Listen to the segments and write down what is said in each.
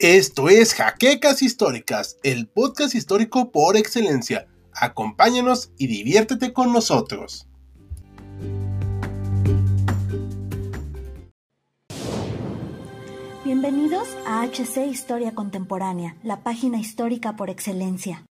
Esto es Jaquecas Históricas, el podcast histórico por excelencia. Acompáñanos y diviértete con nosotros. Bienvenidos a HC Historia Contemporánea, la página histórica por excelencia.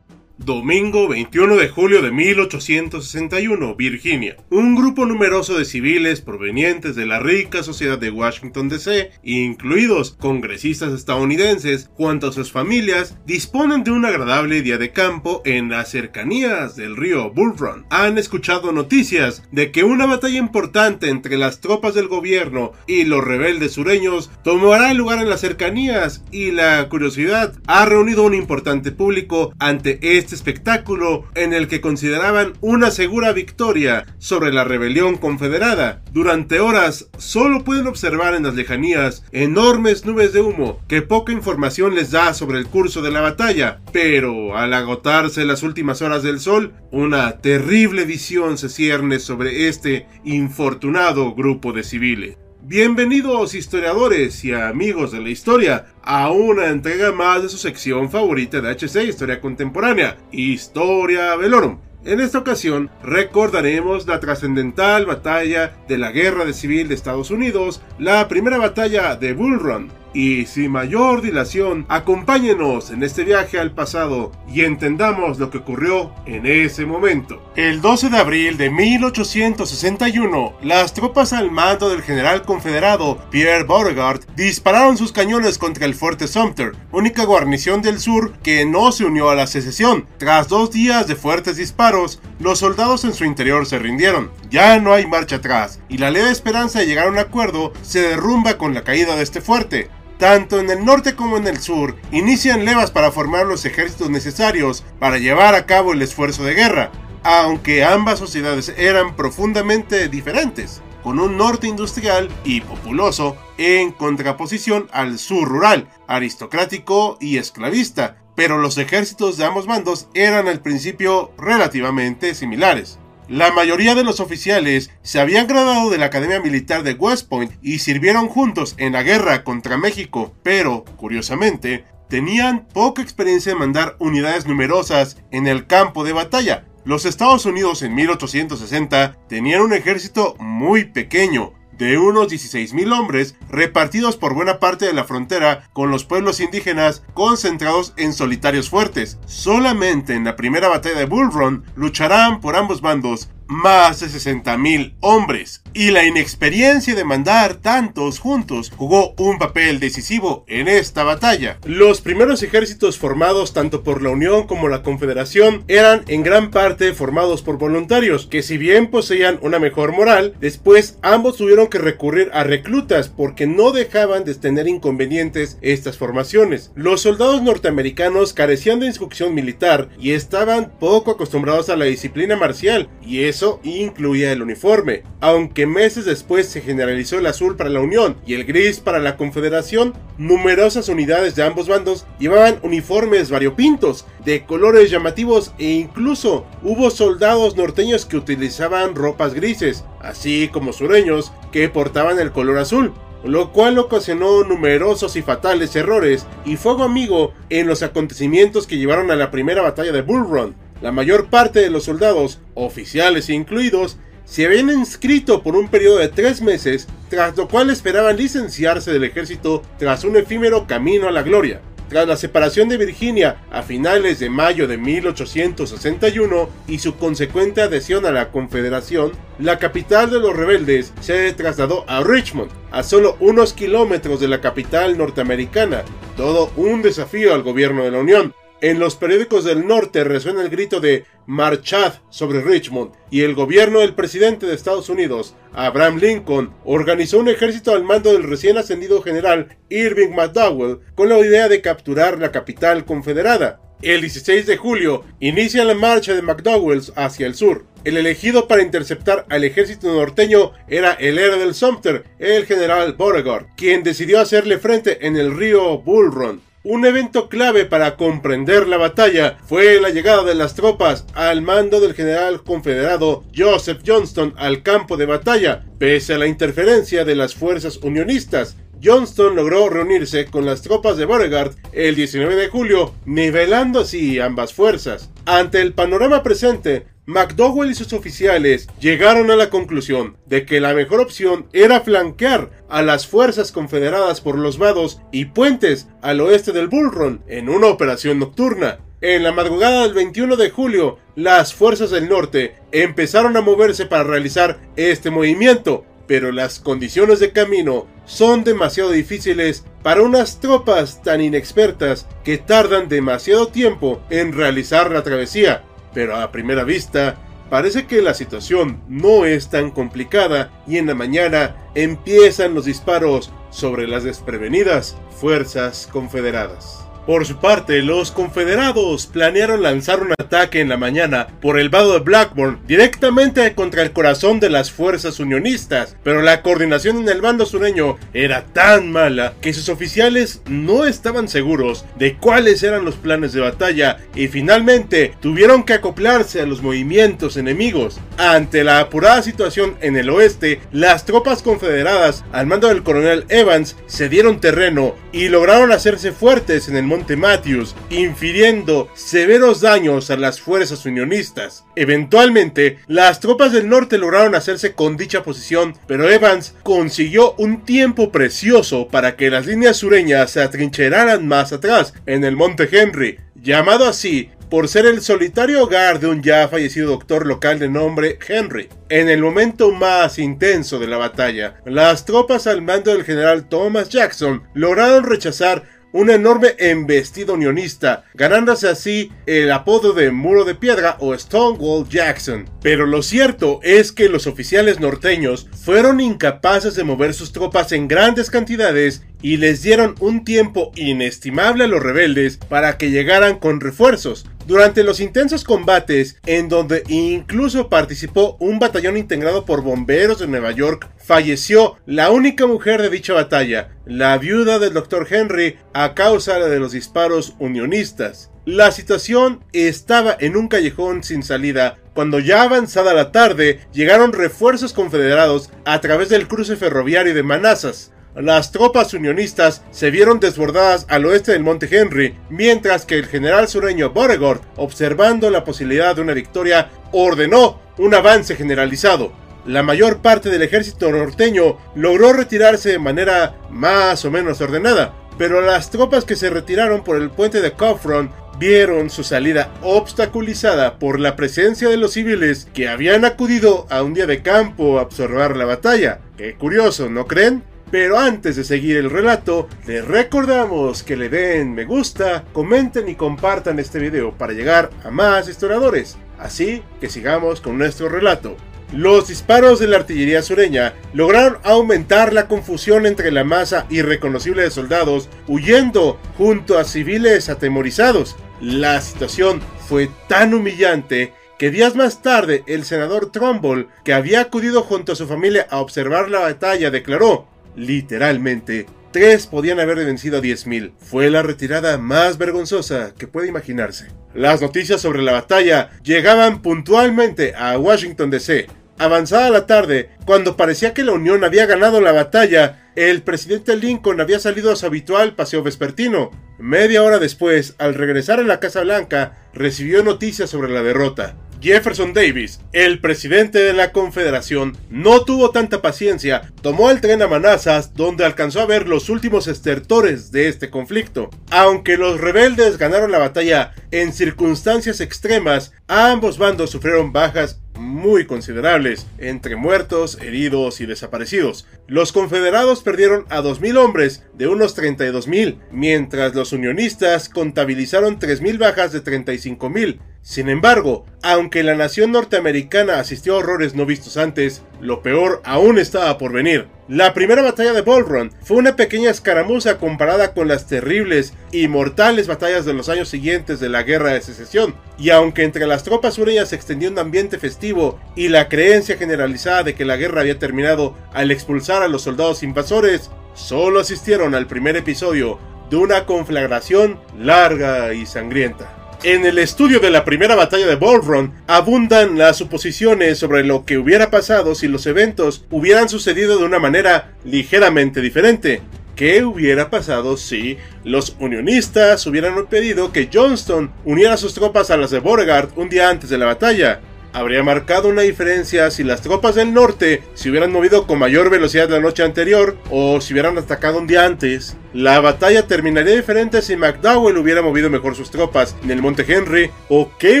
Domingo 21 de julio de 1861, Virginia. Un grupo numeroso de civiles provenientes de la rica sociedad de Washington DC, incluidos congresistas estadounidenses, junto a sus familias, disponen de un agradable día de campo en las cercanías del río Bull Run. Han escuchado noticias de que una batalla importante entre las tropas del gobierno y los rebeldes sureños tomará lugar en las cercanías y la curiosidad ha reunido un importante público ante este espectáculo en el que consideraban una segura victoria sobre la rebelión confederada. Durante horas solo pueden observar en las lejanías enormes nubes de humo que poca información les da sobre el curso de la batalla, pero al agotarse las últimas horas del sol, una terrible visión se cierne sobre este infortunado grupo de civiles. Bienvenidos historiadores y amigos de la historia a una entrega más de su sección favorita de HC Historia Contemporánea, Historia Velorum. En esta ocasión recordaremos la trascendental batalla de la Guerra de Civil de Estados Unidos, la primera batalla de Bull Run, y sin mayor dilación, acompáñenos en este viaje al pasado y entendamos lo que ocurrió en ese momento. El 12 de abril de 1861, las tropas al mando del general confederado Pierre Beauregard dispararon sus cañones contra el fuerte Sumter, única guarnición del sur que no se unió a la secesión. Tras dos días de fuertes disparos, los soldados en su interior se rindieron. Ya no hay marcha atrás, y la leve esperanza de llegar a un acuerdo se derrumba con la caída de este fuerte. Tanto en el norte como en el sur, inician levas para formar los ejércitos necesarios para llevar a cabo el esfuerzo de guerra, aunque ambas sociedades eran profundamente diferentes, con un norte industrial y populoso en contraposición al sur rural, aristocrático y esclavista, pero los ejércitos de ambos bandos eran al principio relativamente similares. La mayoría de los oficiales se habían graduado de la Academia Militar de West Point y sirvieron juntos en la guerra contra México, pero, curiosamente, tenían poca experiencia en mandar unidades numerosas en el campo de batalla. Los Estados Unidos en 1860 tenían un ejército muy pequeño, de unos 16.000 hombres repartidos por buena parte de la frontera con los pueblos indígenas concentrados en solitarios fuertes. Solamente en la primera batalla de Bull Run lucharán por ambos bandos más de 60.000 hombres, y la inexperiencia de mandar tantos juntos jugó un papel decisivo en esta batalla. Los primeros ejércitos formados tanto por la Unión como la Confederación eran en gran parte formados por voluntarios, que si bien poseían una mejor moral, después ambos tuvieron que recurrir a reclutas porque no dejaban de tener inconvenientes estas formaciones. Los soldados norteamericanos carecían de instrucción militar y estaban poco acostumbrados a la disciplina marcial, y es eso incluía el uniforme. Aunque meses después se generalizó el azul para la Unión y el gris para la Confederación, numerosas unidades de ambos bandos llevaban uniformes variopintos, de colores llamativos e incluso hubo soldados norteños que utilizaban ropas grises, así como sureños que portaban el color azul lo cual ocasionó numerosos y fatales errores y fuego amigo en los acontecimientos que llevaron a la primera batalla de Bull Run. La mayor parte de los soldados, oficiales incluidos, se habían inscrito por un periodo de tres meses, tras lo cual esperaban licenciarse del ejército tras un efímero camino a la gloria. Tras la separación de Virginia a finales de mayo de 1861 y su consecuente adhesión a la Confederación, la capital de los rebeldes se trasladó a Richmond, a solo unos kilómetros de la capital norteamericana, todo un desafío al gobierno de la Unión. En los periódicos del norte resuena el grito de marchad sobre Richmond y el gobierno del presidente de Estados Unidos, Abraham Lincoln, organizó un ejército al mando del recién ascendido general Irving McDowell con la idea de capturar la capital confederada. El 16 de julio inicia la marcha de McDowell hacia el sur. El elegido para interceptar al ejército norteño era el héroe del Sumter, el general Beauregard, quien decidió hacerle frente en el río Bull Run. Un evento clave para comprender la batalla fue la llegada de las tropas al mando del general confederado Joseph Johnston al campo de batalla, pese a la interferencia de las fuerzas unionistas. Johnston logró reunirse con las tropas de Beauregard el 19 de julio, nivelando así ambas fuerzas. Ante el panorama presente, McDowell y sus oficiales llegaron a la conclusión de que la mejor opción era flanquear a las fuerzas confederadas por los vados y puentes al oeste del Bull Run en una operación nocturna. En la madrugada del 21 de julio, las fuerzas del norte empezaron a moverse para realizar este movimiento, pero las condiciones de camino son demasiado difíciles para unas tropas tan inexpertas que tardan demasiado tiempo en realizar la travesía pero a primera vista parece que la situación no es tan complicada y en la mañana empiezan los disparos sobre las desprevenidas fuerzas confederadas. Por su parte, los confederados planearon lanzar un ataque en la mañana por el vado de Blackburn directamente contra el corazón de las fuerzas unionistas, pero la coordinación en el bando sureño era tan mala que sus oficiales no estaban seguros de cuáles eran los planes de batalla y finalmente tuvieron que acoplarse a los movimientos enemigos. Ante la apurada situación en el oeste, las tropas confederadas al mando del coronel Evans cedieron terreno y lograron hacerse fuertes en el Monte Matthews, infiriendo severos daños a las fuerzas unionistas. Eventualmente, las tropas del norte lograron hacerse con dicha posición, pero Evans consiguió un tiempo precioso para que las líneas sureñas se atrincheraran más atrás, en el Monte Henry, llamado así por ser el solitario hogar de un ya fallecido doctor local de nombre Henry. En el momento más intenso de la batalla, las tropas al mando del general Thomas Jackson lograron rechazar un enorme embestido unionista, ganándose así el apodo de Muro de Piedra o Stonewall Jackson. Pero lo cierto es que los oficiales norteños fueron incapaces de mover sus tropas en grandes cantidades y les dieron un tiempo inestimable a los rebeldes para que llegaran con refuerzos. Durante los intensos combates, en donde incluso participó un batallón integrado por bomberos de Nueva York, falleció la única mujer de dicha batalla, la viuda del Dr. Henry, a causa de los disparos unionistas. La situación estaba en un callejón sin salida cuando ya avanzada la tarde llegaron refuerzos confederados a través del cruce ferroviario de Manassas las tropas unionistas se vieron desbordadas al oeste del Monte Henry, mientras que el general sureño Beauregard, observando la posibilidad de una victoria, ordenó un avance generalizado. La mayor parte del ejército norteño logró retirarse de manera más o menos ordenada, pero las tropas que se retiraron por el puente de Coffron vieron su salida obstaculizada por la presencia de los civiles que habían acudido a un día de campo a observar la batalla. Qué curioso, ¿no creen? Pero antes de seguir el relato, les recordamos que le den me gusta, comenten y compartan este video para llegar a más historiadores. Así que sigamos con nuestro relato. Los disparos de la artillería sureña lograron aumentar la confusión entre la masa irreconocible de soldados huyendo junto a civiles atemorizados. La situación fue tan humillante que días más tarde el senador Trumbull, que había acudido junto a su familia a observar la batalla, declaró Literalmente, tres podían haber vencido a 10.000. Fue la retirada más vergonzosa que puede imaginarse. Las noticias sobre la batalla llegaban puntualmente a Washington DC. Avanzada la tarde, cuando parecía que la Unión había ganado la batalla, el presidente Lincoln había salido a su habitual paseo vespertino. Media hora después, al regresar a la Casa Blanca, recibió noticias sobre la derrota. Jefferson Davis, el presidente de la Confederación, no tuvo tanta paciencia, tomó el tren a Manassas, donde alcanzó a ver los últimos estertores de este conflicto. Aunque los rebeldes ganaron la batalla en circunstancias extremas, ambos bandos sufrieron bajas muy considerables, entre muertos, heridos y desaparecidos. Los confederados perdieron a 2.000 hombres de unos 32.000, mientras los unionistas contabilizaron 3.000 bajas de 35.000. Sin embargo, aunque la nación norteamericana asistió a horrores no vistos antes, lo peor aún estaba por venir. La primera batalla de Bull Run fue una pequeña escaramuza comparada con las terribles y mortales batallas de los años siguientes de la Guerra de Secesión, y aunque entre las tropas sureñas se extendió un ambiente festivo y la creencia generalizada de que la guerra había terminado al expulsar a los soldados invasores, solo asistieron al primer episodio de una conflagración larga y sangrienta. En el estudio de la primera batalla de Bull abundan las suposiciones sobre lo que hubiera pasado si los eventos hubieran sucedido de una manera ligeramente diferente. ¿Qué hubiera pasado si los unionistas hubieran pedido que Johnston uniera sus tropas a las de Beauregard un día antes de la batalla? Habría marcado una diferencia si las tropas del norte se hubieran movido con mayor velocidad la noche anterior o si hubieran atacado un día antes. La batalla terminaría diferente si McDowell hubiera movido mejor sus tropas en el Monte Henry o qué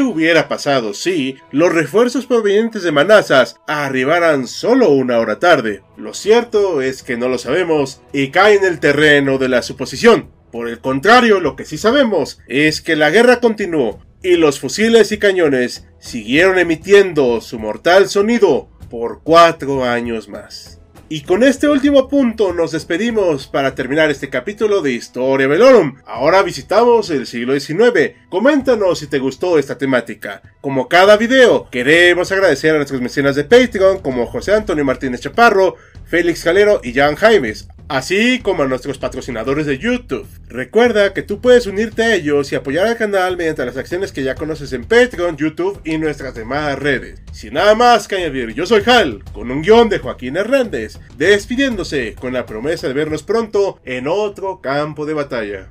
hubiera pasado si los refuerzos provenientes de Manassas arribaran solo una hora tarde. Lo cierto es que no lo sabemos y cae en el terreno de la suposición. Por el contrario, lo que sí sabemos es que la guerra continuó y los fusiles y cañones siguieron emitiendo su mortal sonido por cuatro años más. Y con este último punto nos despedimos para terminar este capítulo de Historia Velorum. Ahora visitamos el siglo XIX. Coméntanos si te gustó esta temática. Como cada video, queremos agradecer a nuestros mecenas de Patreon como José Antonio Martínez Chaparro, Félix Calero y Jan Jaimes, así como a nuestros patrocinadores de YouTube. Recuerda que tú puedes unirte a ellos y apoyar al canal mediante las acciones que ya conoces en Patreon, YouTube y nuestras demás redes. Sin nada más que añadir, yo soy Hal, con un guion de Joaquín Hernández, despidiéndose con la promesa de vernos pronto en otro campo de batalla.